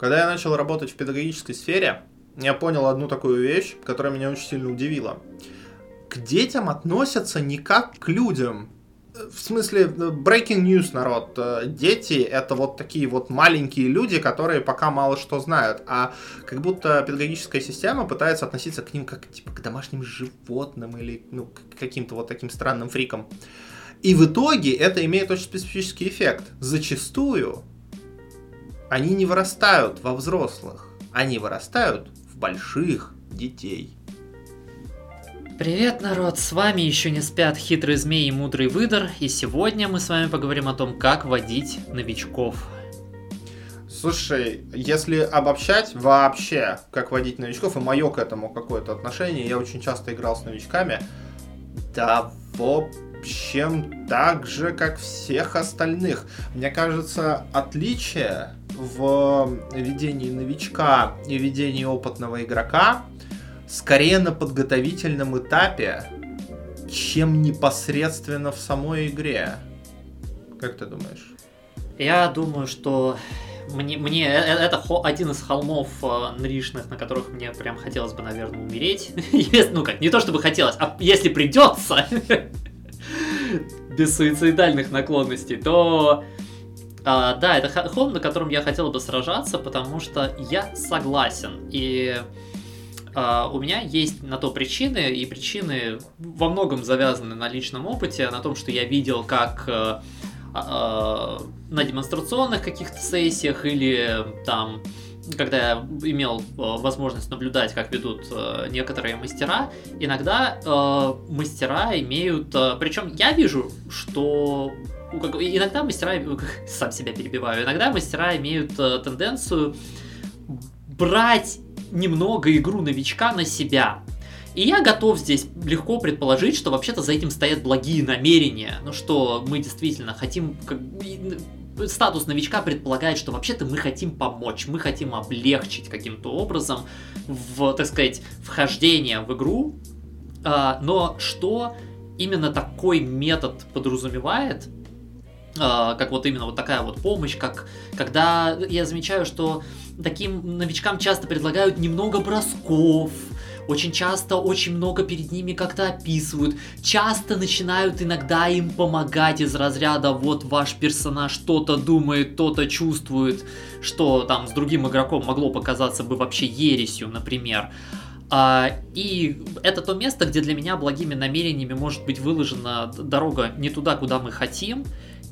Когда я начал работать в педагогической сфере, я понял одну такую вещь, которая меня очень сильно удивила. К детям относятся не как к людям. В смысле, breaking news, народ. Дети — это вот такие вот маленькие люди, которые пока мало что знают. А как будто педагогическая система пытается относиться к ним как типа к домашним животным или ну, к каким-то вот таким странным фрикам. И в итоге это имеет очень специфический эффект. Зачастую они не вырастают во взрослых, они вырастают в больших детей. Привет, народ! С вами еще не спят хитрый змей и мудрый выдор, и сегодня мы с вами поговорим о том, как водить новичков. Слушай, если обобщать вообще, как водить новичков, и мое к этому какое-то отношение, я очень часто играл с новичками, да, общем, так же, как всех остальных. Мне кажется, отличие в ведении новичка и ведении опытного игрока скорее на подготовительном этапе, чем непосредственно в самой игре. Как ты думаешь? Я думаю, что мне, мне э, э, это один из холмов э, нришных, на которых мне прям хотелось бы, наверное, умереть. ну как, не то чтобы хотелось, а если придется, без суицидальных наклонностей, то а, да, это холм, на котором я хотел бы сражаться, потому что я согласен. И а, у меня есть на то причины, и причины во многом завязаны на личном опыте, на том, что я видел, как а, а, на демонстрационных каких-то сессиях или там когда я имел э, возможность наблюдать, как ведут э, некоторые мастера, иногда э, мастера имеют... Причем я вижу, что иногда мастера, сам себя перебиваю, иногда мастера имеют тенденцию брать немного игру новичка на себя. И я готов здесь легко предположить, что вообще-то за этим стоят благие намерения. Ну что мы действительно хотим как, статус новичка предполагает, что вообще-то мы хотим помочь, мы хотим облегчить каким-то образом в, так сказать, вхождение в игру. А, но что именно такой метод подразумевает, а, как вот именно вот такая вот помощь, как когда я замечаю, что таким новичкам часто предлагают немного бросков, очень часто очень много перед ними как-то описывают, часто начинают иногда им помогать из разряда вот ваш персонаж что-то думает, что-то чувствует, что там с другим игроком могло показаться бы вообще ересью, например. А, и это то место, где для меня благими намерениями может быть выложена дорога не туда, куда мы хотим,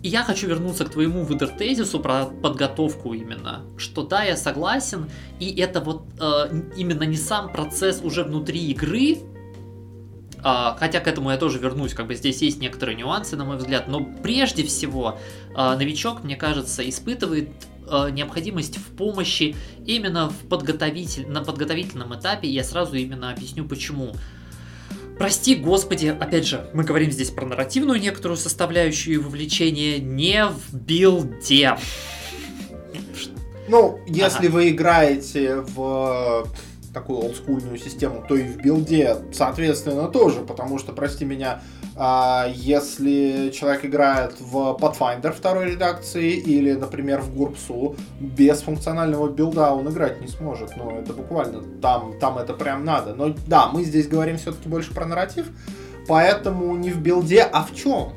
и я хочу вернуться к твоему выдертезису про подготовку именно, что да, я согласен, и это вот э, именно не сам процесс уже внутри игры, э, хотя к этому я тоже вернусь, как бы здесь есть некоторые нюансы, на мой взгляд, но прежде всего э, новичок, мне кажется, испытывает э, необходимость в помощи именно в подготовитель, на подготовительном этапе, я сразу именно объясню почему. Прости, господи, опять же, мы говорим здесь про нарративную некоторую составляющую вовлечения, не в билде. Ну, если ага. вы играете в такую олдскульную систему, то и в билде, соответственно, тоже, потому что, прости меня, а, если человек играет в Pathfinder второй редакции или, например, в Гурпсу, без функционального билда он играть не сможет. Ну, это буквально, там, там это прям надо. Но да, мы здесь говорим все-таки больше про нарратив, поэтому не в билде, а в чем?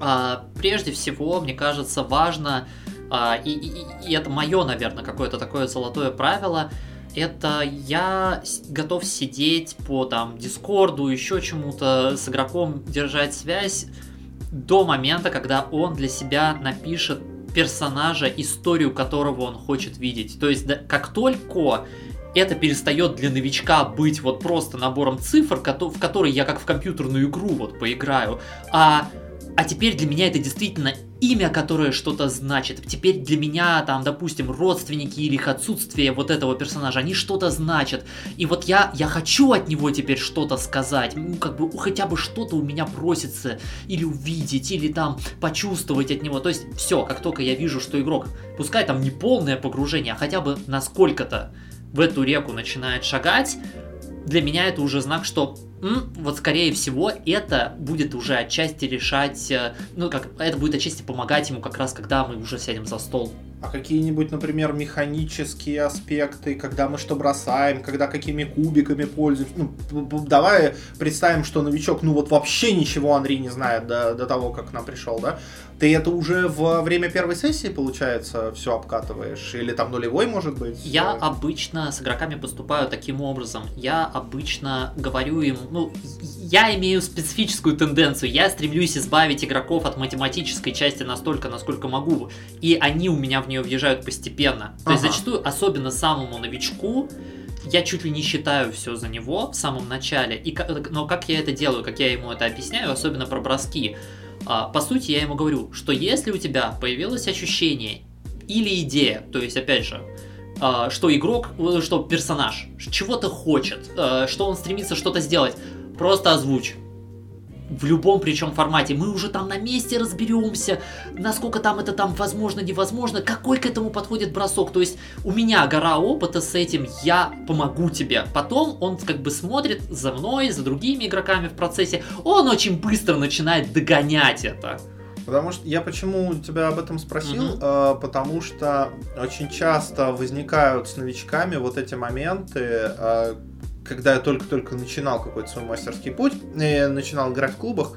А, прежде всего, мне кажется, важно, а, и, и, и это мое, наверное, какое-то такое золотое правило – это я готов сидеть по там Дискорду, еще чему-то с игроком держать связь до момента, когда он для себя напишет персонажа, историю которого он хочет видеть. То есть, да, как только это перестает для новичка быть вот просто набором цифр, в который я как в компьютерную игру вот поиграю, а а теперь для меня это действительно имя, которое что-то значит. Теперь для меня, там, допустим, родственники или их отсутствие вот этого персонажа, они что-то значат. И вот я, я хочу от него теперь что-то сказать. Ну, как бы хотя бы что-то у меня просится или увидеть, или там почувствовать от него. То есть все, как только я вижу, что игрок, пускай там не полное погружение, а хотя бы насколько-то в эту реку начинает шагать, для меня это уже знак, что вот скорее всего это будет уже отчасти решать, э, ну как это будет отчасти помогать ему как раз, когда мы уже сядем за стол А какие-нибудь, например, механические аспекты, когда мы что бросаем, когда какими кубиками пользуемся. Ну, давай представим, что новичок, ну вот вообще ничего Анри не знает до, до того, как к нам пришел, да? Ты это уже во время первой сессии, получается, все обкатываешь? Или там нулевой, может быть? Я обычно с игроками поступаю таким образом. Я обычно говорю им, ну, я имею специфическую тенденцию. Я стремлюсь избавить игроков от математической части настолько, насколько могу. И они у меня в нее въезжают постепенно. То ага. есть зачастую, особенно самому новичку, я чуть ли не считаю все за него в самом начале. И, но как я это делаю, как я ему это объясняю, особенно про броски. А, по сути, я ему говорю, что если у тебя появилось ощущение или идея, то есть, опять же, а, что игрок, э, что персонаж чего-то хочет, э, что он стремится что-то сделать, просто озвучь в любом причем формате. Мы уже там на месте разберемся, насколько там это там возможно, невозможно, какой к этому подходит бросок. То есть у меня гора опыта с этим, я помогу тебе. Потом он как бы смотрит за мной, за другими игроками в процессе. Он очень быстро начинает догонять это. Потому что я почему тебя об этом спросил, угу. э, потому что очень часто возникают с новичками вот эти моменты, э, когда я только-только начинал какой-то свой мастерский путь, и начинал играть в клубах,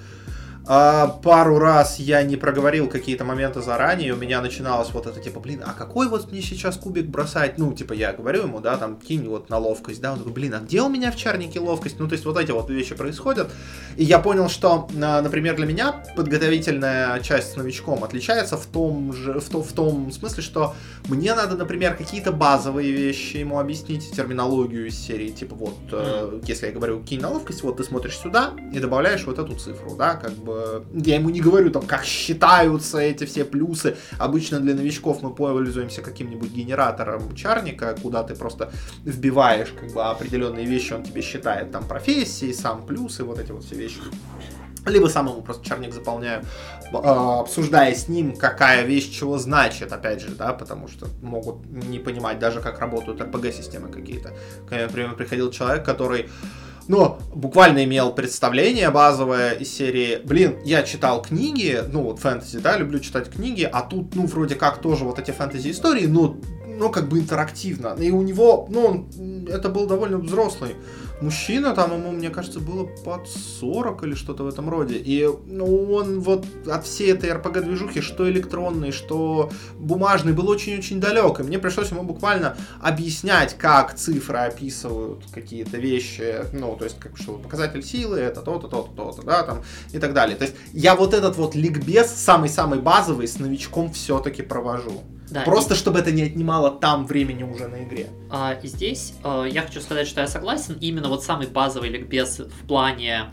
а, пару раз я не проговорил какие-то моменты заранее, у меня начиналось вот это типа, блин, а какой вот мне сейчас кубик бросать? Ну, типа, я говорю ему, да, там, кинь вот на ловкость, да, он такой, блин, а где у меня в чарнике ловкость? Ну, то есть вот эти вот вещи происходят. И я понял, что, например, для меня подготовительная часть с новичком отличается в том же, в, то, в том смысле, что мне надо, например, какие-то базовые вещи ему объяснить, терминологию из серии, типа вот, э, если я говорю, кинь на ловкость, вот ты смотришь сюда и добавляешь вот эту цифру, да, как бы я ему не говорю там, как считаются эти все плюсы. Обычно для новичков мы пользуемся каким-нибудь генератором чарника, куда ты просто вбиваешь как бы определенные вещи, он тебе считает там профессии, сам плюсы, вот эти вот все вещи либо самому просто чарник заполняю, а, обсуждая с ним, какая вещь чего значит, опять же, да, потому что могут не понимать даже, как работают RPG-системы какие-то. Ко мне, например, приходил человек, который но буквально имел представление базовое из серии, блин, я читал книги, ну вот фэнтези, да, люблю читать книги, а тут, ну, вроде как тоже вот эти фэнтези истории, но, ну, как бы интерактивно. И у него, ну, он, это был довольно взрослый мужчина, там ему, мне кажется, было под 40 или что-то в этом роде. И ну, он вот от всей этой RPG-движухи, что электронный, что бумажный, был очень-очень далек. И мне пришлось ему буквально объяснять, как цифры описывают какие-то вещи. Ну, то есть, как что показатель силы, это то-то, то-то, то-то, да, там, и так далее. То есть, я вот этот вот ликбез, самый-самый базовый, с новичком все-таки провожу. Да, Просто и... чтобы это не отнимало там времени уже на игре. А, и здесь а, я хочу сказать, что я согласен. Именно вот самый базовый ликбез в плане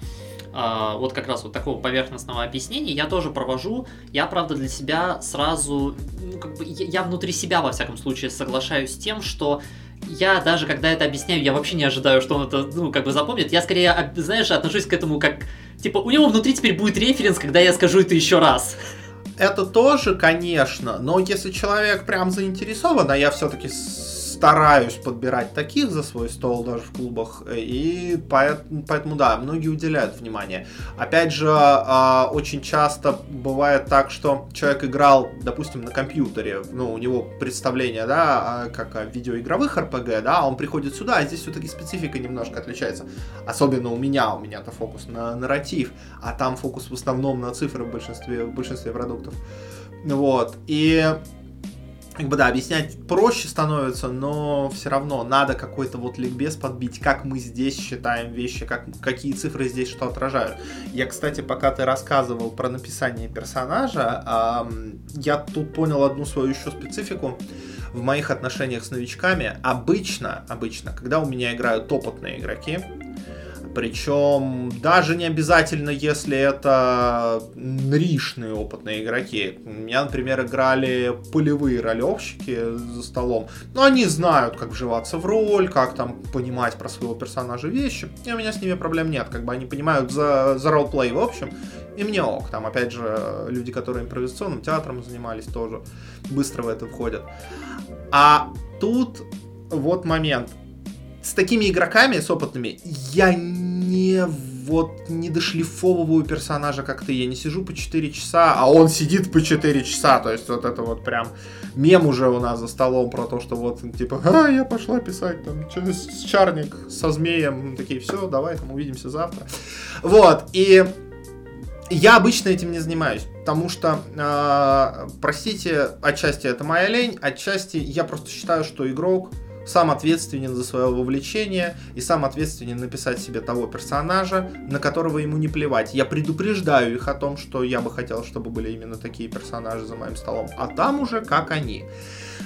а, вот как раз вот такого поверхностного объяснения я тоже провожу. Я, правда, для себя сразу, ну, как бы, я, я внутри себя, во всяком случае, соглашаюсь с тем, что я даже когда это объясняю, я вообще не ожидаю, что он это, ну, как бы запомнит. Я скорее, знаешь, отношусь к этому как, типа, у него внутри теперь будет референс, когда я скажу это еще раз это тоже, конечно, но если человек прям заинтересован, а я все-таки стараюсь подбирать таких за свой стол даже в клубах, и поэтому, да, многие уделяют внимание. Опять же, а, очень часто бывает так, что человек играл, допустим, на компьютере, ну, у него представление, да, как о видеоигровых RPG, да, а он приходит сюда, а здесь все-таки специфика немножко отличается. Особенно у меня, у меня-то фокус на нарратив, а там фокус в основном на цифры в большинстве, в большинстве продуктов. Вот, и как бы да, объяснять проще становится, но все равно надо какой-то вот ликбез подбить, как мы здесь считаем вещи, как, какие цифры здесь что отражают. Я, кстати, пока ты рассказывал про написание персонажа, э, я тут понял одну свою еще специфику в моих отношениях с новичками. Обычно, обычно, когда у меня играют опытные игроки, причем даже не обязательно, если это нришные опытные игроки. У меня, например, играли полевые ролевщики за столом. Но они знают, как вживаться в роль, как там понимать про своего персонажа вещи. И у меня с ними проблем нет. Как бы они понимают за, за ролплей в общем. И мне ок. Там, опять же, люди, которые импровизационным театром занимались, тоже быстро в это входят. А тут вот момент с такими игроками, с опытными, я не вот не дошлифовываю персонажа как ты. Я не сижу по 4 часа, а он сидит по 4 часа. То есть вот это вот прям мем уже у нас за столом про то, что вот типа, а, я пошла писать там с чарник со змеем. Такие, все, давай там увидимся завтра. Вот, и я обычно этим не занимаюсь, потому что, э, простите, отчасти это моя лень, отчасти я просто считаю, что игрок сам ответственен за свое вовлечение и сам ответственен написать себе того персонажа, на которого ему не плевать. Я предупреждаю их о том, что я бы хотел, чтобы были именно такие персонажи за моим столом, а там уже как они.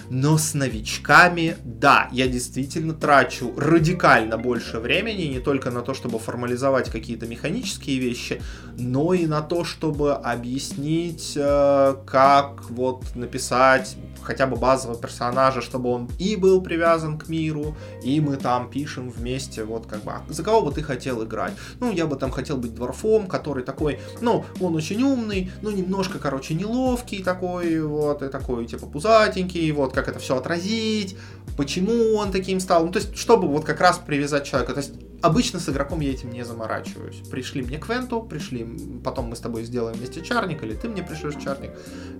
Но с новичками, да, я действительно трачу радикально больше времени не только на то, чтобы формализовать какие-то механические вещи, но и на то, чтобы объяснить, э, как вот написать хотя бы базового персонажа, чтобы он и был привязан к миру, и мы там пишем вместе, вот как бы, а за кого бы ты хотел играть? Ну, я бы там хотел быть дворфом, который такой, ну, он очень умный, ну, немножко, короче, неловкий такой, вот, и такой, типа, пузатенький, вот, как это все отразить, почему он таким стал, ну, то есть, чтобы вот как раз привязать человека, то есть, Обычно с игроком я этим не заморачиваюсь. Пришли мне Квенту, пришли, потом мы с тобой сделаем вместе чарник, или ты мне пришлешь чарник,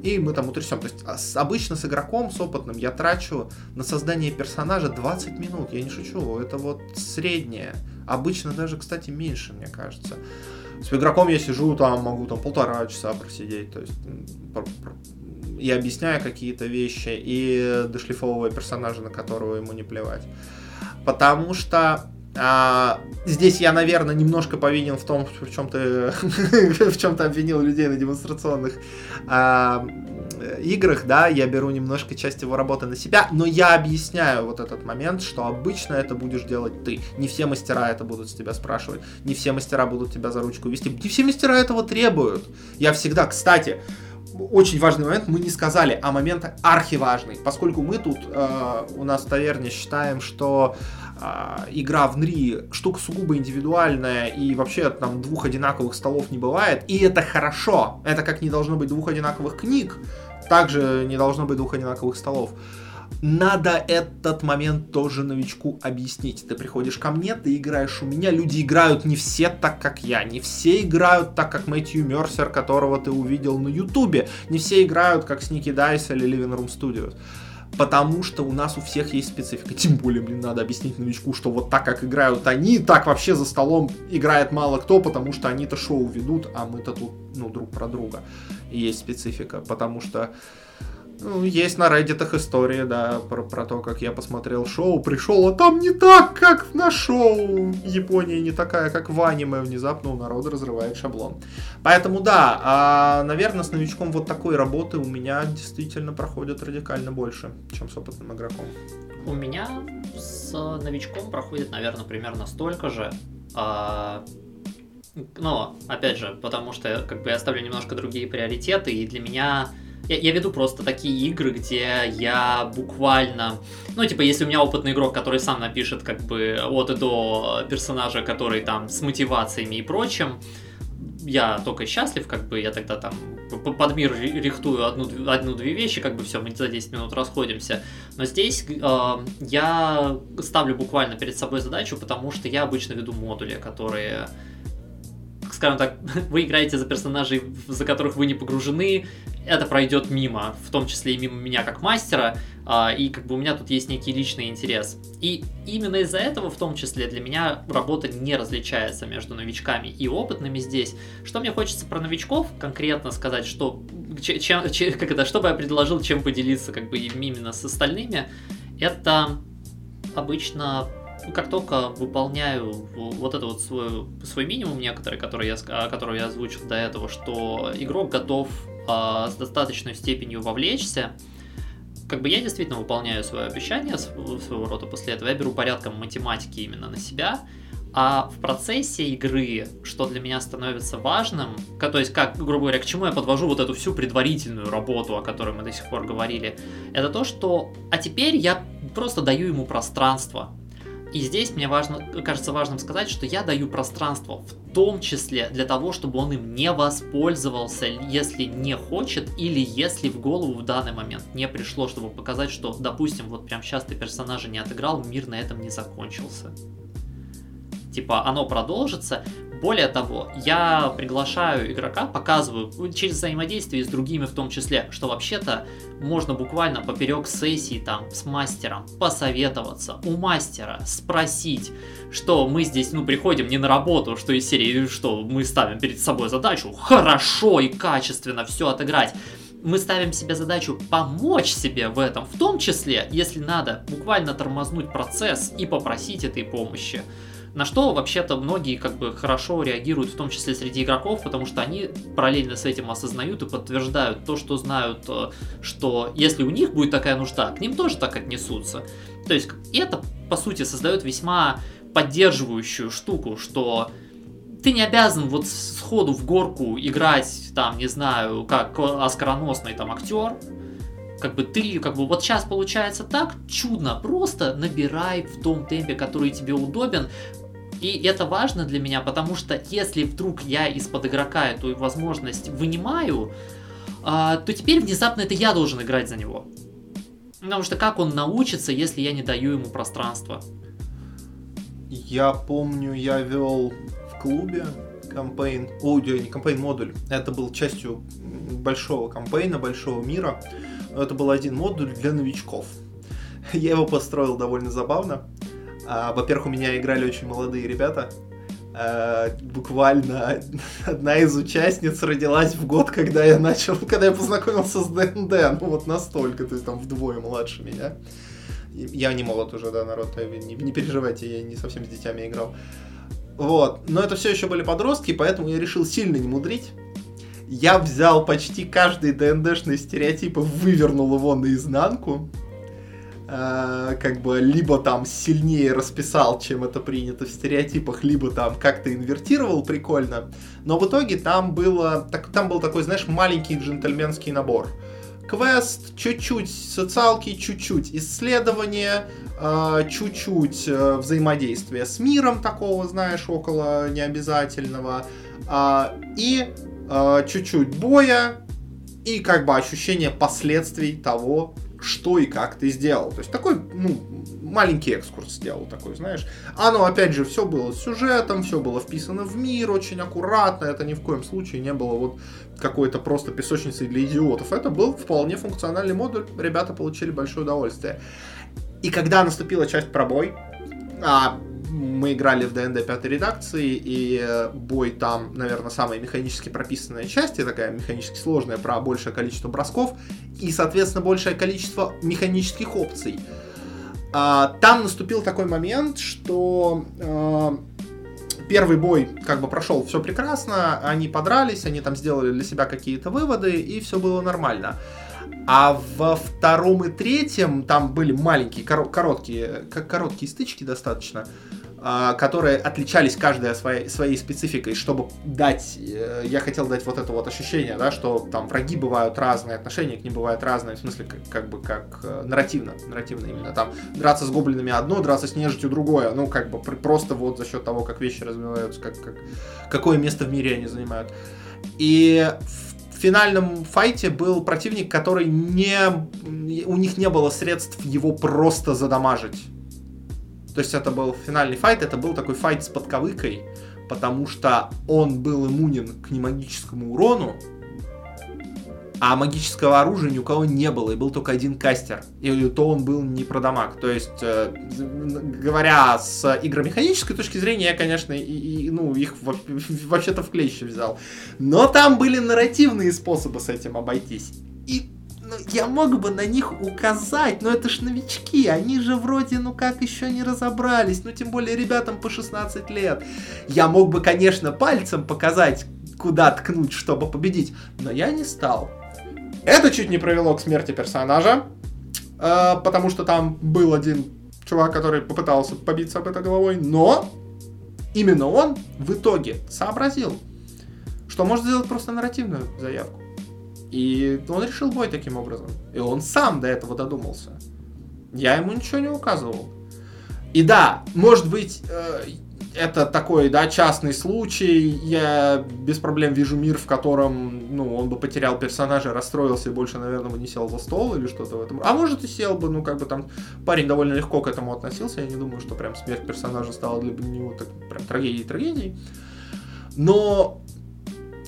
и мы там утрясем. То есть а с, обычно с игроком, с опытным, я трачу на создание персонажа 20 минут, я не шучу, это вот среднее. Обычно даже, кстати, меньше, мне кажется. С игроком я сижу, там могу там полтора часа просидеть, то есть и объясняя какие-то вещи, и дошлифовывая персонажа, на которого ему не плевать. Потому что а, здесь я, наверное, немножко повинен в том, в чем ты, в чем ты обвинил людей на демонстрационных а, играх, да, я беру немножко часть его работы на себя, но я объясняю вот этот момент, что обычно это будешь делать ты. Не все мастера это будут с тебя спрашивать, не все мастера будут тебя за ручку вести, не все мастера этого требуют. Я всегда, кстати, очень важный момент мы не сказали, а момент архиважный, поскольку мы тут э, у нас в таверне считаем, что а, игра в НРИ штука сугубо индивидуальная, и вообще там двух одинаковых столов не бывает, и это хорошо. Это как не должно быть двух одинаковых книг, также не должно быть двух одинаковых столов. Надо этот момент тоже новичку объяснить. Ты приходишь ко мне, ты играешь у меня. Люди играют не все так, как я. Не все играют так, как Мэтью Мерсер, которого ты увидел на Ютубе. Не все играют, как Сники Дайс или Living Room Studios потому что у нас у всех есть специфика. Тем более, блин, надо объяснить новичку, что вот так, как играют они, так вообще за столом играет мало кто, потому что они-то шоу ведут, а мы-то тут, ну, друг про друга. И есть специфика, потому что ну, есть на Reddit истории, да, про, про то, как я посмотрел шоу, пришел, а там не так, как на шоу. Япония не такая, как в аниме, внезапно у народа разрывает шаблон. Поэтому да, а, наверное, с новичком вот такой работы у меня действительно проходит радикально больше, чем с опытным игроком. У меня с новичком проходит, наверное, примерно столько же. А... Но, опять же, потому что как бы я ставлю немножко другие приоритеты, и для меня я, я веду просто такие игры, где я буквально... Ну, типа, если у меня опытный игрок, который сам напишет как бы от и до персонажа, который там с мотивациями и прочим, я только счастлив, как бы я тогда там под мир рихтую одну-две одну, вещи, как бы все, мы за 10 минут расходимся. Но здесь э, я ставлю буквально перед собой задачу, потому что я обычно веду модули, которые скажем так, вы играете за персонажей, за которых вы не погружены, это пройдет мимо, в том числе и мимо меня как мастера, а, и как бы у меня тут есть некий личный интерес. И именно из-за этого, в том числе, для меня работа не различается между новичками и опытными здесь. Что мне хочется про новичков конкретно сказать, что, чем, чем, как это, что бы я предложил, чем поделиться как бы именно с остальными, это обычно как только выполняю вот это вот свой, свой минимум некоторый, который я, который я озвучил до этого, что игрок готов э, с достаточной степенью вовлечься, как бы я действительно выполняю свое обещание своего рода после этого, я беру порядком математики именно на себя, а в процессе игры, что для меня становится важным, то есть, как, грубо говоря, к чему я подвожу вот эту всю предварительную работу, о которой мы до сих пор говорили, это то, что, а теперь я просто даю ему пространство, и здесь мне важно, кажется важным сказать, что я даю пространство в том числе для того, чтобы он им не воспользовался, если не хочет, или если в голову в данный момент не пришло, чтобы показать, что, допустим, вот прям сейчас ты персонажа не отыграл, мир на этом не закончился. Типа оно продолжится. Более того, я приглашаю игрока, показываю через взаимодействие с другими в том числе, что вообще-то можно буквально поперек сессии там с мастером посоветоваться у мастера, спросить, что мы здесь, ну, приходим не на работу, что из серии, что мы ставим перед собой задачу хорошо и качественно все отыграть мы ставим себе задачу помочь себе в этом, в том числе, если надо, буквально тормознуть процесс и попросить этой помощи. На что вообще-то многие как бы хорошо реагируют, в том числе среди игроков, потому что они параллельно с этим осознают и подтверждают то, что знают, э, что если у них будет такая нужда, к ним тоже так отнесутся. То есть это, по сути, создает весьма поддерживающую штуку, что ты не обязан вот сходу в горку играть, там, не знаю, как оскароносный там актер. Как бы ты, как бы вот сейчас получается так чудно, просто набирай в том темпе, который тебе удобен. И это важно для меня, потому что если вдруг я из-под игрока эту возможность вынимаю, а, то теперь внезапно это я должен играть за него. Потому что как он научится, если я не даю ему пространства? Я помню, я вел клубе кампейн, аудио, не кампейн, модуль. Это был частью большого кампейна, большого мира. Это был один модуль для новичков. Я его построил довольно забавно. А, во-первых, у меня играли очень молодые ребята. А, буквально одна из участниц родилась в год, когда я начал, когда я познакомился с ДНД. Ну вот настолько, то есть там вдвое младше меня. Я не молод уже, да, народ, не, не переживайте, я не совсем с детьми играл. Вот. Но это все еще были подростки, поэтому я решил сильно не мудрить. Я взял почти каждый ДНДшный стереотип и вывернул его наизнанку. Э, как бы либо там сильнее расписал, чем это принято в стереотипах, либо там как-то инвертировал прикольно. Но в итоге там было, так, там был такой, знаешь, маленький джентльменский набор. Квест, чуть-чуть социалки, чуть-чуть исследования, а, чуть-чуть э, взаимодействия с миром такого, знаешь, около необязательного, а, и а, чуть-чуть боя, и как бы ощущение последствий того, что и как ты сделал. То есть такой, ну, маленький экскурс сделал такой, знаешь. Оно, опять же, все было с сюжетом, все было вписано в мир очень аккуратно, это ни в коем случае не было вот какой-то просто песочницей для идиотов. Это был вполне функциональный модуль, ребята получили большое удовольствие. И когда наступила часть про бой, а, мы играли в ДНД пятой редакции, и э, бой там, наверное, самая механически прописанная часть, и такая механически сложная, про большее количество бросков, и, соответственно, большее количество механических опций. А, там наступил такой момент, что а, первый бой как бы прошел все прекрасно, они подрались, они там сделали для себя какие-то выводы, и все было нормально. А во втором и третьем там были маленькие, короткие, короткие стычки достаточно, а, которые отличались каждая своей, своей спецификой, чтобы дать, э, я хотел дать вот это вот ощущение, да, что там враги бывают разные, отношения к ним бывают разные, в смысле, как, как бы, как э, нарративно, нарративно именно, там, драться с гоблинами одно, драться с нежитью другое, ну, как бы, просто вот за счет того, как вещи развиваются, как, как, какое место в мире они занимают. И в в финальном файте был противник, который не... У них не было средств его просто задамажить. То есть это был финальный файт, это был такой файт с подковыкой, потому что он был иммунен к немагическому урону, а магического оружия ни у кого не было, и был только один кастер. И то он был не про дамаг. То есть, э, говоря с игромеханической точки зрения, я, конечно, и, и, ну, их вообще-то в клещи взял. Но там были нарративные способы с этим обойтись. И ну, я мог бы на них указать, но это ж новички, они же вроде, ну как, еще не разобрались, ну тем более ребятам по 16 лет. Я мог бы, конечно, пальцем показать, куда ткнуть, чтобы победить, но я не стал. Это чуть не привело к смерти персонажа, э, потому что там был один чувак, который попытался побиться об это головой, но именно он в итоге сообразил, что может сделать просто нарративную заявку. И он решил бой таким образом. И он сам до этого додумался. Я ему ничего не указывал. И да, может быть, э, это такой, да, частный случай. Я без проблем вижу мир, в котором, ну, он бы потерял персонажа, расстроился и больше, наверное, бы не сел за стол или что-то в этом. А может и сел бы, ну, как бы там парень довольно легко к этому относился. Я не думаю, что прям смерть персонажа стала для него так прям трагедией-трагедией. Но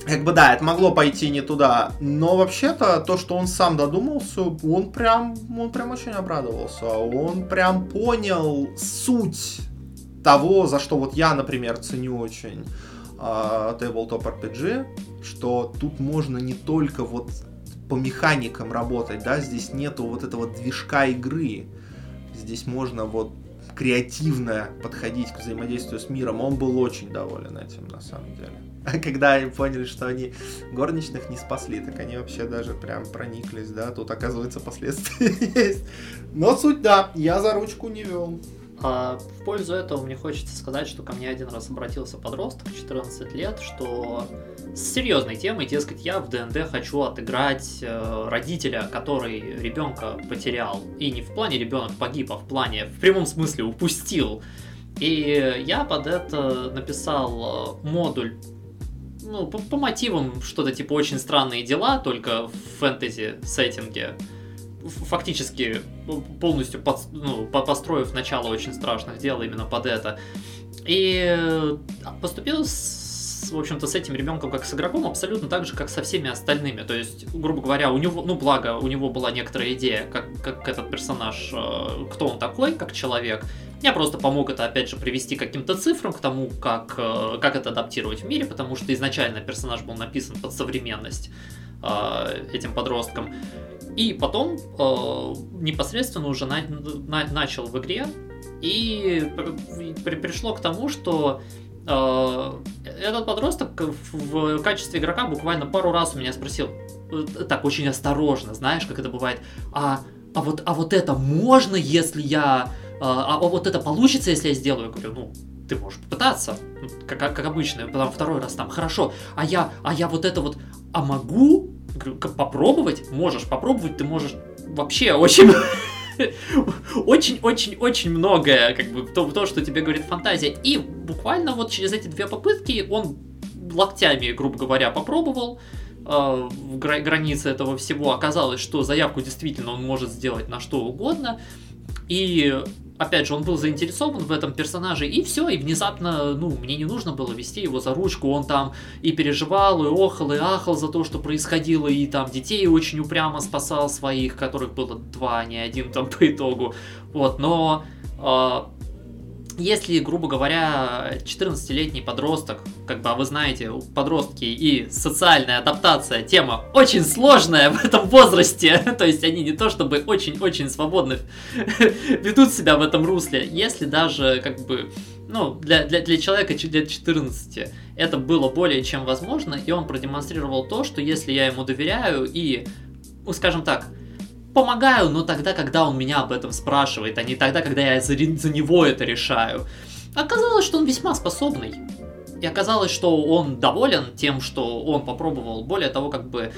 как бы да, это могло пойти не туда, но вообще-то то, что он сам додумался, он прям, он прям очень обрадовался, он прям понял суть того, за что вот я, например, ценю очень uh, Tabletop RPG, что тут можно не только вот по механикам работать, да, здесь нету вот этого движка игры, здесь можно вот креативно подходить к взаимодействию с миром, он был очень доволен этим на самом деле. А когда они поняли, что они горничных не спасли, так они вообще даже прям прониклись, да, тут оказывается последствия есть. Но суть, да, я за ручку не вел. А в пользу этого мне хочется сказать, что ко мне один раз обратился подросток, 14 лет, что с серьезной темой, дескать, я в ДНД хочу отыграть э, родителя, который ребенка потерял. И не в плане ребенок погиб, а в плане, в прямом смысле, упустил. И я под это написал э, модуль ну, по, по мотивам что-то типа очень странные дела, только в фэнтези сеттинге. Фактически полностью под, ну, построив начало очень страшных дел именно под это. И поступил с, в общем-то, с этим ребенком как с игроком абсолютно так же, как со всеми остальными. То есть, грубо говоря, у него, ну, благо, у него была некоторая идея, как, как этот персонаж, э, кто он такой, как человек. Я просто помог это, опять же, привести к каким-то цифрам, к тому, как, э, как это адаптировать в мире, потому что изначально персонаж был написан под современность э, этим подросткам. И потом э, непосредственно уже на, на, начал в игре, и при, пришло к тому, что э, этот подросток в, в качестве игрока буквально пару раз у меня спросил, э, так очень осторожно, знаешь, как это бывает, а, а, вот, а вот это можно, если я а, а вот это получится, если я сделаю? Я говорю, ну, ты можешь попытаться, ну, как, как обычно, потом второй раз там, хорошо, а я, а я вот это вот, а могу? Попробовать? Можешь попробовать, ты можешь вообще очень... Очень-очень-очень многое, как бы, то, то, что тебе говорит фантазия. И буквально вот через эти две попытки он локтями, грубо говоря, попробовал, э, в границе этого всего оказалось, что заявку действительно он может сделать на что угодно. И опять же, он был заинтересован в этом персонаже, и все, и внезапно, ну, мне не нужно было вести его за ручку, он там и переживал, и охал, и ахал за то, что происходило, и там детей очень упрямо спасал своих, которых было два, а не один там по итогу, вот, но э, если, грубо говоря, 14-летний подросток, как бы, а вы знаете, подростки и социальная адаптация тема очень сложная в этом возрасте, то есть они не то чтобы очень-очень свободно ведут себя в этом русле, если даже, как бы, ну, для, для, для человека лет 14 это было более чем возможно, и он продемонстрировал то, что если я ему доверяю и, ну, скажем так, помогаю, но тогда, когда он меня об этом спрашивает, а не тогда, когда я за, за него это решаю. Оказалось, что он весьма способный. И оказалось, что он доволен тем, что он попробовал. Более того, как бы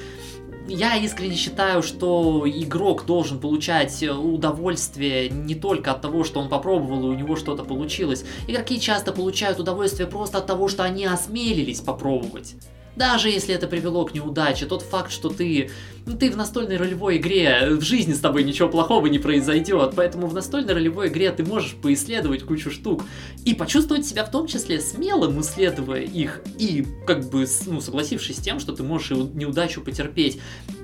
я искренне считаю, что игрок должен получать удовольствие не только от того, что он попробовал и у него что-то получилось. Игроки часто получают удовольствие просто от того, что они осмелились попробовать. Даже если это привело к неудаче, тот факт, что ты, ну, ты в настольной ролевой игре, в жизни с тобой ничего плохого не произойдет, поэтому в настольной ролевой игре ты можешь поисследовать кучу штук и почувствовать себя в том числе смелым, исследуя их, и как бы, ну, согласившись с тем, что ты можешь неудачу потерпеть.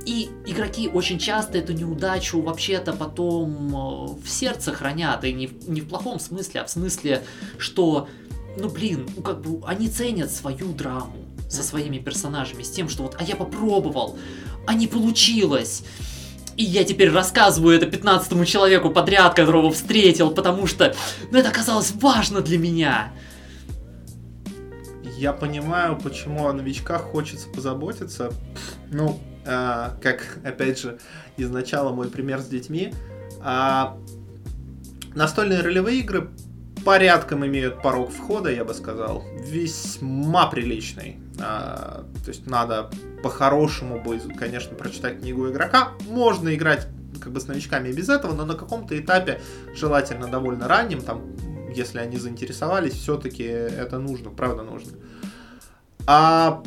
И игроки очень часто эту неудачу вообще-то потом э, в сердце хранят, и не в, не в плохом смысле, а в смысле, что, ну блин, ну как бы они ценят свою драму со своими персонажами, с тем, что вот, а я попробовал, а не получилось. И я теперь рассказываю это 15 человеку подряд, которого встретил, потому что ну, это оказалось важно для меня. Я понимаю, почему о новичках хочется позаботиться. Ну, э, как, опять же, изначально мой пример с детьми. А, настольные ролевые игры порядком имеют порог входа, я бы сказал, весьма приличный. А, то есть надо по-хорошему будет, конечно, прочитать книгу игрока. Можно играть как бы с новичками без этого, но на каком-то этапе, желательно довольно раннем, там если они заинтересовались, все-таки это нужно, правда нужно. А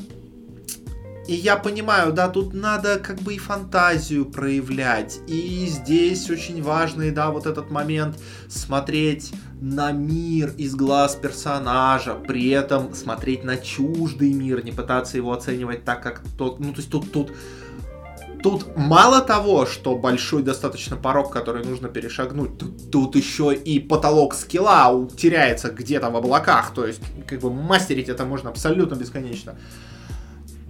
и я понимаю, да, тут надо как бы и фантазию проявлять. И здесь очень важный, да, вот этот момент смотреть на мир из глаз персонажа, при этом смотреть на чуждый мир, не пытаться его оценивать так, как тот. Ну, то есть тут, тут Тут мало того, что большой достаточно порог, который нужно перешагнуть, тут, тут еще и потолок скилла теряется где-то в облаках. То есть, как бы мастерить это можно абсолютно бесконечно.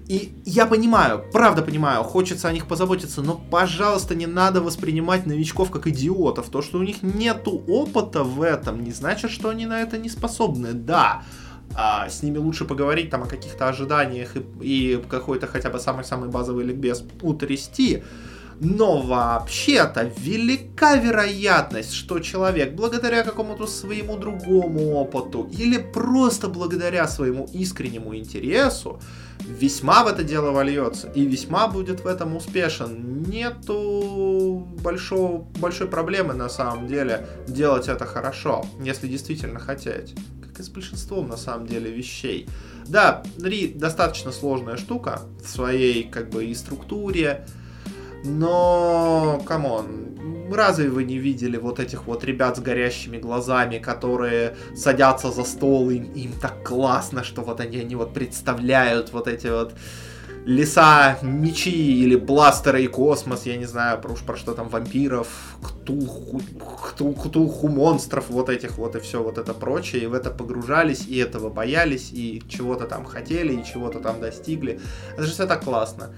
И я понимаю, правда понимаю, хочется о них позаботиться, но, пожалуйста, не надо воспринимать новичков как идиотов. То, что у них нету опыта в этом, не значит, что они на это не способны. Да, а, с ними лучше поговорить там о каких-то ожиданиях и, и какой-то хотя бы самый-самый базовый ликбез утрясти. Но вообще-то велика вероятность, что человек благодаря какому-то своему другому опыту или просто благодаря своему искреннему интересу весьма в это дело вольется и весьма будет в этом успешен. Нету большого, большой проблемы на самом деле делать это хорошо, если действительно хотеть. Как и с большинством на самом деле вещей. Да, НРИ достаточно сложная штука в своей как бы и структуре, но, come on, разве вы не видели вот этих вот ребят с горящими глазами, которые садятся за стол, и им так классно, что вот они, они вот представляют вот эти вот леса, мечи или бластеры и космос, я не знаю, про, уж про что там, вампиров, ктулху, ктул, ктулху монстров, вот этих вот и все вот это прочее, и в это погружались, и этого боялись, и чего-то там хотели, и чего-то там достигли. Это же все так классно.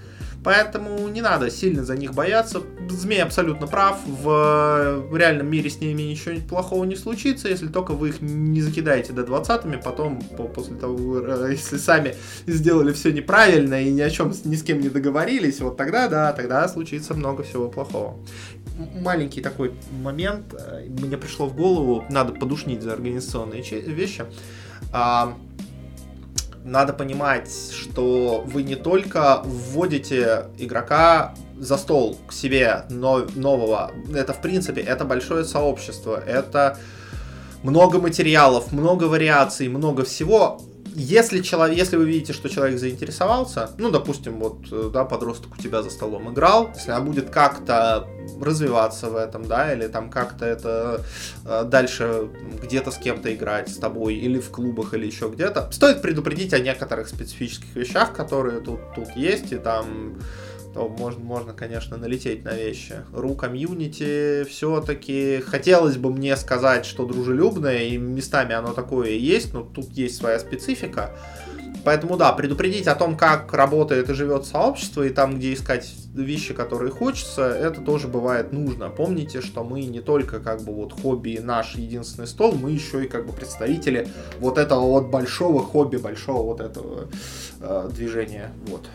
Поэтому не надо сильно за них бояться. Змей абсолютно прав. В реальном мире с ними ничего плохого не случится, если только вы их не закидаете до 20 потом, после того, э, если сами сделали все неправильно и ни о чем ни с кем не договорились, вот тогда, да, тогда случится много всего плохого. Маленький такой момент э, мне пришло в голову, надо подушнить за организационные вещи. Надо понимать, что вы не только вводите игрока за стол к себе нового. Это, в принципе, это большое сообщество. Это много материалов, много вариаций, много всего если, человек, если вы видите, что человек заинтересовался, ну, допустим, вот, э, да, подросток у тебя за столом играл, если он будет как-то развиваться в этом, да, или там как-то это э, дальше где-то с кем-то играть, с тобой, или в клубах, или еще где-то, стоит предупредить о некоторых специфических вещах, которые тут, тут есть, и там то можно, можно, конечно, налететь на вещи. Ру комьюнити все-таки хотелось бы мне сказать, что дружелюбное, и местами оно такое и есть, но тут есть своя специфика. Поэтому да, предупредить о том, как работает и живет сообщество, и там, где искать вещи, которые хочется, это тоже бывает нужно. Помните, что мы не только как бы вот хобби наш единственный стол, мы еще и как бы представители вот этого вот большого хобби, большого вот этого э, движения. Вот.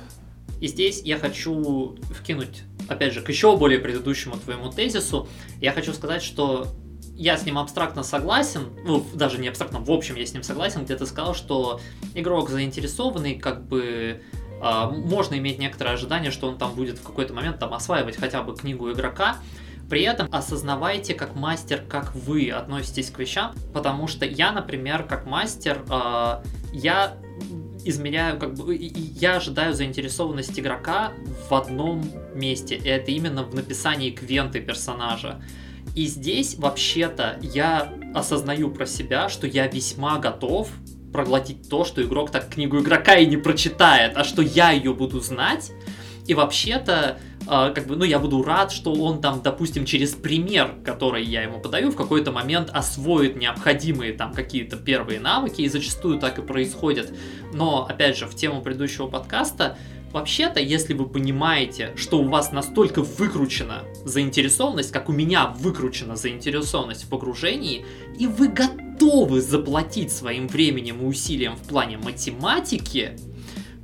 И здесь я хочу вкинуть, опять же, к еще более предыдущему твоему тезису. Я хочу сказать, что я с ним абстрактно согласен, ну, даже не абстрактно, в общем, я с ним согласен, где ты сказал, что игрок заинтересованный, как бы э, можно иметь некоторое ожидание, что он там будет в какой-то момент там осваивать хотя бы книгу игрока, при этом осознавайте как мастер, как вы относитесь к вещам, потому что я, например, как мастер, э, я измеряю, как бы, я ожидаю заинтересованность игрока в одном месте, и это именно в написании квенты персонажа. И здесь, вообще-то, я осознаю про себя, что я весьма готов проглотить то, что игрок так книгу игрока и не прочитает, а что я ее буду знать. И вообще-то как бы, ну, я буду рад, что он там, допустим, через пример, который я ему подаю, в какой-то момент освоит необходимые там какие-то первые навыки, и зачастую так и происходит. Но, опять же, в тему предыдущего подкаста, Вообще-то, если вы понимаете, что у вас настолько выкручена заинтересованность, как у меня выкручена заинтересованность в погружении, и вы готовы заплатить своим временем и усилием в плане математики,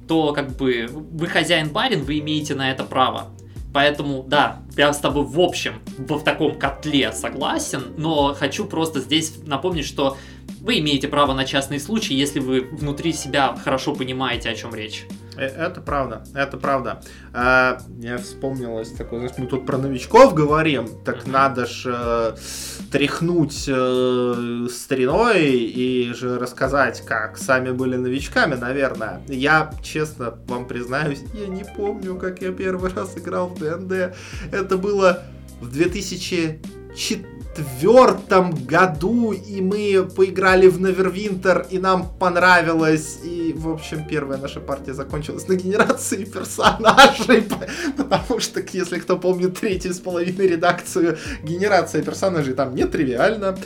то как бы вы хозяин-барин, вы имеете на это право. Поэтому, да, я с тобой в общем в таком котле согласен, но хочу просто здесь напомнить, что вы имеете право на частный случай, если вы внутри себя хорошо понимаете, о чем речь. Э, это правда, это правда. А, я вспомнилось такое, знаешь, мы тут про новичков говорим, так надо ж э, тряхнуть э, стариной и же рассказать, как сами были новичками, наверное. Я, честно вам признаюсь, я не помню, как я первый раз играл в ДНД. Это было в 2004 четвертом году, и мы поиграли в Невервинтер, и нам понравилось, и, в общем, первая наша партия закончилась на генерации персонажей, потому что, если кто помнит третью с половиной редакцию, генерация персонажей там не тривиально.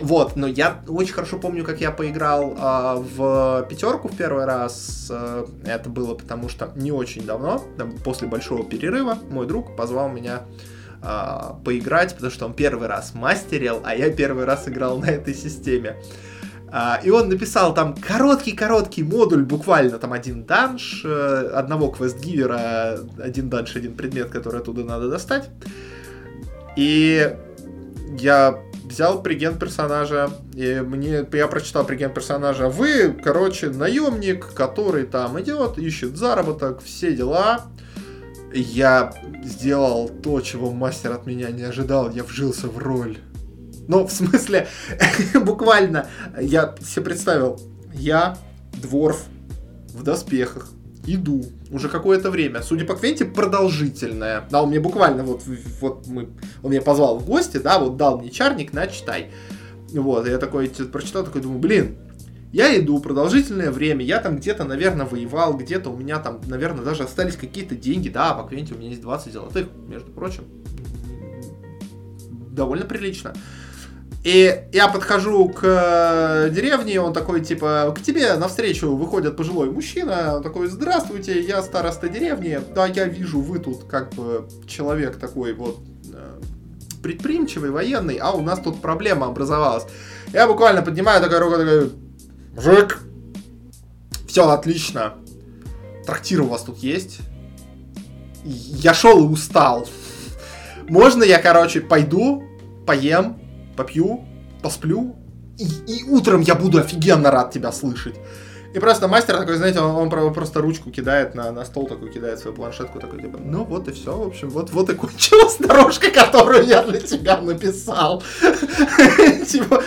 Вот, но я очень хорошо помню, как я поиграл э, в пятерку в первый раз. Э, это было потому что не очень давно, после большого перерыва, мой друг позвал меня а, поиграть, потому что он первый раз мастерил, а я первый раз играл на этой системе. А, и он написал там короткий-короткий модуль, буквально там один данж, э, одного квестгивера, один данж, один предмет, который оттуда надо достать. И я взял преген персонажа, и мне, я прочитал преген персонажа. Вы, короче, наемник, который там идет, ищет заработок, все дела я сделал то, чего мастер от меня не ожидал. Я вжился в роль. Ну, в смысле, буквально, я себе представил, я, дворф, в доспехах, иду уже какое-то время. Судя по Квенте, продолжительное. Да, он мне буквально вот, вот мы, он меня позвал в гости, да, вот дал мне чарник на. Вот, я такой прочитал, такой думаю, блин, я иду продолжительное время, я там где-то, наверное, воевал, где-то у меня там, наверное, даже остались какие-то деньги. Да, по Квенте у меня есть 20 золотых, между прочим. Довольно прилично. И я подхожу к э, деревне, он такой, типа, к тебе навстречу выходит пожилой мужчина, он такой, здравствуйте, я староста деревни, да, я вижу, вы тут как бы человек такой вот э, предприимчивый, военный, а у нас тут проблема образовалась. Я буквально поднимаю такая рука, такой, Мужик! Все отлично. Трактир у вас тут есть? Я шел и устал. Можно я, короче, пойду, поем, попью, посплю, и, и утром я буду офигенно рад тебя слышать. И просто мастер такой, знаете, он, он просто ручку кидает на, на стол, такой кидает свою планшетку, такой, типа, ну вот и все, в общем, вот, вот и кончилась дорожка, которую я для тебя написал. Типа,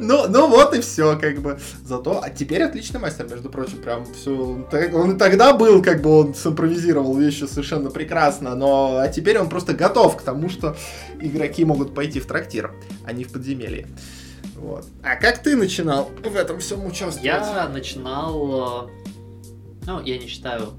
ну, ну вот и все, как бы. Зато, а теперь отличный мастер, между прочим, прям все, он и тогда был, как бы он симпровизировал вещи совершенно прекрасно, но а теперь он просто готов к тому, что игроки могут пойти в трактир, а не в подземелье. Вот. А как ты начинал в этом всем участвовать? Я начинал э, ну, я не считаю,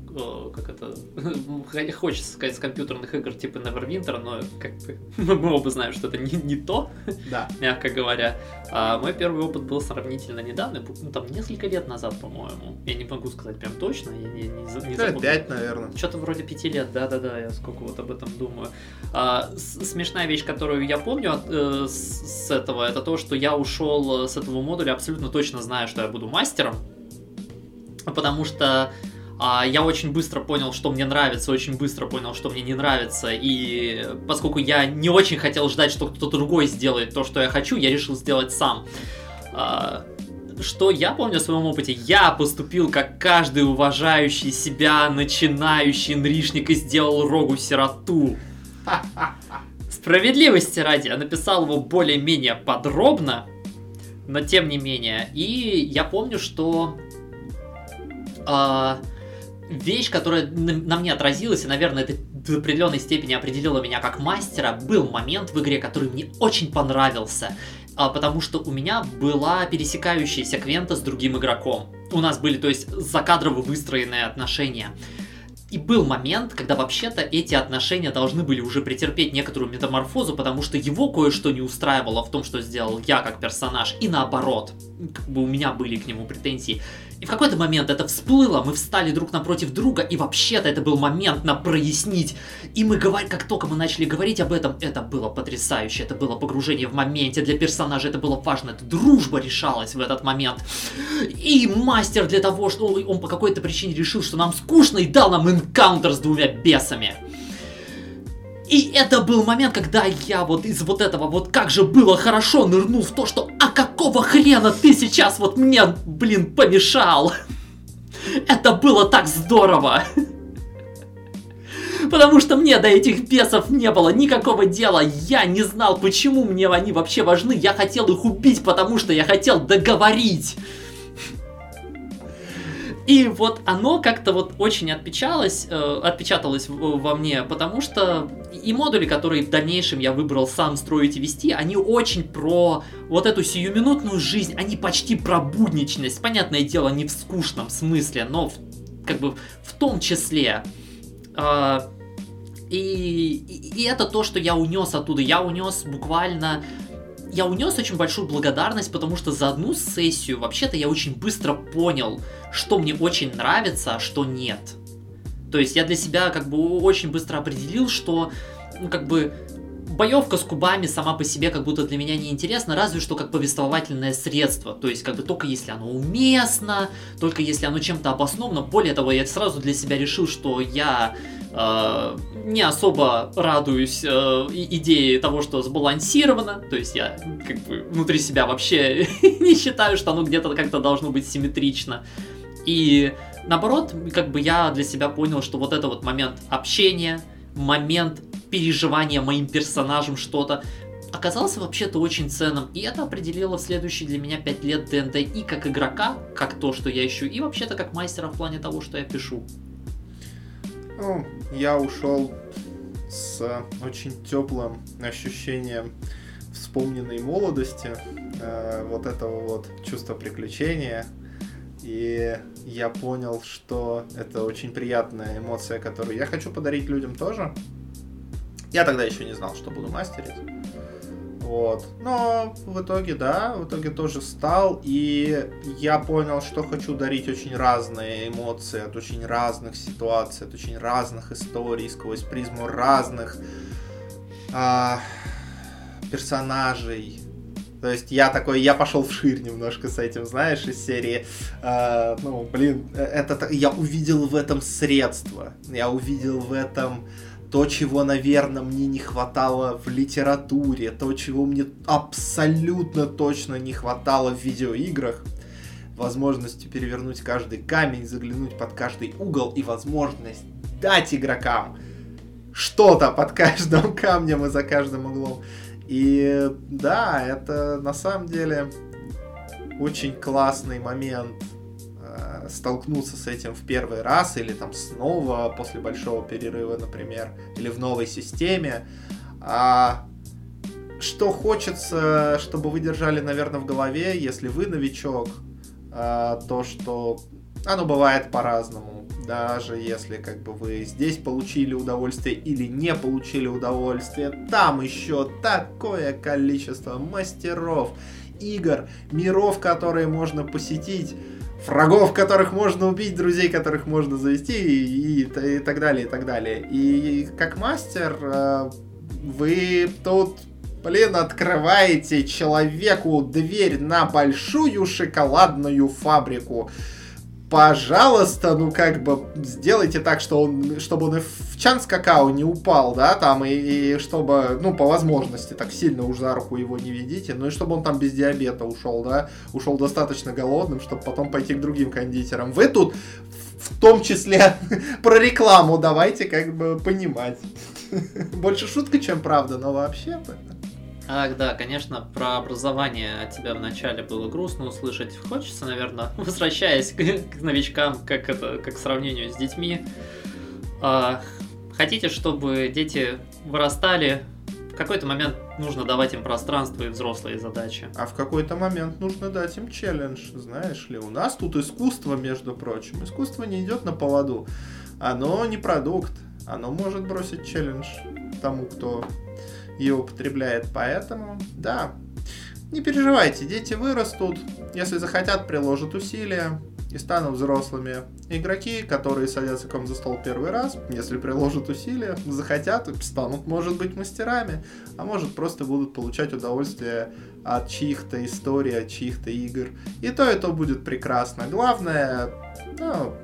как это... Хочется сказать с компьютерных игр типа Neverwinter, но как бы мы оба знаем, что это не, не то, да. мягко говоря. А мой первый опыт был сравнительно недавно, ну, там несколько лет назад, по-моему. Я не могу сказать прям точно, я не, не, не забыл. Пять, наверное. Что-то вроде пяти лет, да-да-да, я сколько вот об этом думаю. А, смешная вещь, которую я помню э, с, с этого, это то, что я ушел с этого модуля абсолютно точно зная, что я буду мастером потому что а, я очень быстро понял, что мне нравится, очень быстро понял, что мне не нравится, и поскольку я не очень хотел ждать, что кто-то другой сделает то, что я хочу, я решил сделать сам. А, что я помню о своем опыте? Я поступил как каждый уважающий себя начинающий нришник и сделал рогу сироту. Справедливости ради, я написал его более-менее подробно, но тем не менее. И я помню, что э, вещь, которая на, мне отразилась, и, наверное, это в определенной степени определила меня как мастера, был момент в игре, который мне очень понравился. А, потому что у меня была пересекающаяся квента с другим игроком. У нас были, то есть, закадрово выстроенные отношения. И был момент, когда вообще-то эти отношения должны были уже претерпеть некоторую метаморфозу, потому что его кое-что не устраивало в том, что сделал я как персонаж, и наоборот. Как бы у меня были к нему претензии. И в какой-то момент это всплыло, мы встали друг напротив друга, и вообще-то это был момент на прояснить. И мы говорим, как только мы начали говорить об этом, это было потрясающе, это было погружение в моменте, для персонажа это было важно, эта дружба решалась в этот момент. И мастер для того, что он по какой-то причине решил, что нам скучно, и дал нам энкаунтер с двумя бесами. И это был момент, когда я вот из вот этого вот как же было хорошо нырнул в то, что а какого хрена ты сейчас вот мне, блин, помешал? Это было так здорово! Потому что мне до этих бесов не было никакого дела. Я не знал, почему мне они вообще важны. Я хотел их убить, потому что я хотел договорить. И вот оно как-то вот очень отпечаталось, э, отпечаталось во мне, потому что и модули, которые в дальнейшем я выбрал сам строить и вести, они очень про вот эту сиюминутную жизнь, они почти про будничность. Понятное дело, не в скучном смысле, но в, как бы в том числе. Э, и, и, и это то, что я унес оттуда. Я унес буквально я унес очень большую благодарность, потому что за одну сессию вообще-то я очень быстро понял, что мне очень нравится, а что нет. То есть я для себя как бы очень быстро определил, что ну, как бы боевка с кубами сама по себе как будто для меня не интересна, разве что как повествовательное средство. То есть как бы только если оно уместно, только если оно чем-то обосновано. Более того, я сразу для себя решил, что я э, не особо радуюсь э, идее того, что сбалансировано. То есть я как бы внутри себя вообще не считаю, что оно где-то как-то должно быть симметрично. И наоборот, как бы я для себя понял, что вот это вот момент общения, момент переживания моим персонажем что-то, оказался вообще-то очень ценным. И это определило следующие для меня 5 лет ДНД и как игрока, как то, что я ищу, и вообще-то как мастера в плане того, что я пишу. Ну, я ушел с очень теплым ощущением вспомненной молодости, э, вот этого вот чувства приключения. И я понял, что это очень приятная эмоция, которую я хочу подарить людям тоже. Я тогда еще не знал, что буду мастерить. Вот. Но в итоге, да, в итоге тоже стал. И я понял, что хочу дарить очень разные эмоции от очень разных ситуаций, от очень разных историй, сквозь призму разных а, персонажей. То есть я такой, я пошел вширь немножко с этим, знаешь, из серии, э, ну, блин, это я увидел в этом средство, я увидел в этом то, чего, наверное, мне не хватало в литературе, то, чего мне абсолютно точно не хватало в видеоиграх, возможностью перевернуть каждый камень, заглянуть под каждый угол и возможность дать игрокам что-то под каждым камнем и за каждым углом. И да, это на самом деле очень классный момент столкнуться с этим в первый раз или там снова после большого перерыва, например, или в новой системе. А что хочется, чтобы вы держали, наверное, в голове, если вы новичок, а, то, что оно бывает по-разному. Даже если как бы вы здесь получили удовольствие или не получили удовольствие, там еще такое количество мастеров, игр, миров, которые можно посетить врагов, которых можно убить, друзей, которых можно завести и, и, и так далее, и так далее. И как мастер э, вы тут, блин, открываете человеку дверь на большую шоколадную фабрику пожалуйста, ну как бы сделайте так, что он, чтобы он и в чан с какао не упал, да, там, и, и чтобы, ну, по возможности, так сильно уж за руку его не ведите, ну и чтобы он там без диабета ушел, да, ушел достаточно голодным, чтобы потом пойти к другим кондитерам. Вы тут в том числе про рекламу давайте как бы понимать. Больше шутка, чем правда, но вообще-то. Ах, да, конечно, про образование от тебя вначале было грустно услышать. Хочется, наверное, возвращаясь к, к новичкам, как это, как сравнению с детьми. А, хотите, чтобы дети вырастали, в какой-то момент нужно давать им пространство и взрослые задачи. А в какой-то момент нужно дать им челлендж, знаешь ли. У нас тут искусство, между прочим. Искусство не идет на поводу. Оно не продукт. Оно может бросить челлендж тому, кто ее употребляет. Поэтому, да, не переживайте, дети вырастут, если захотят, приложат усилия и станут взрослыми. Игроки, которые садятся к вам за стол первый раз, если приложат усилия, захотят, станут, может быть, мастерами, а может просто будут получать удовольствие от чьих-то историй, от чьих-то игр. И то, и то будет прекрасно. Главное, ну,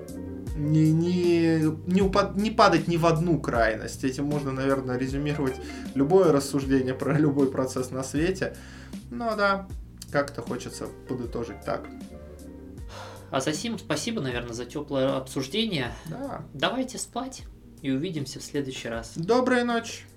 не, не, не, упад, не падать ни в одну крайность. Этим можно, наверное, резюмировать любое рассуждение про любой процесс на свете. Ну да, как-то хочется подытожить так. А за сим спасибо, наверное, за теплое обсуждение. Да. Давайте спать и увидимся в следующий раз. Доброй ночи.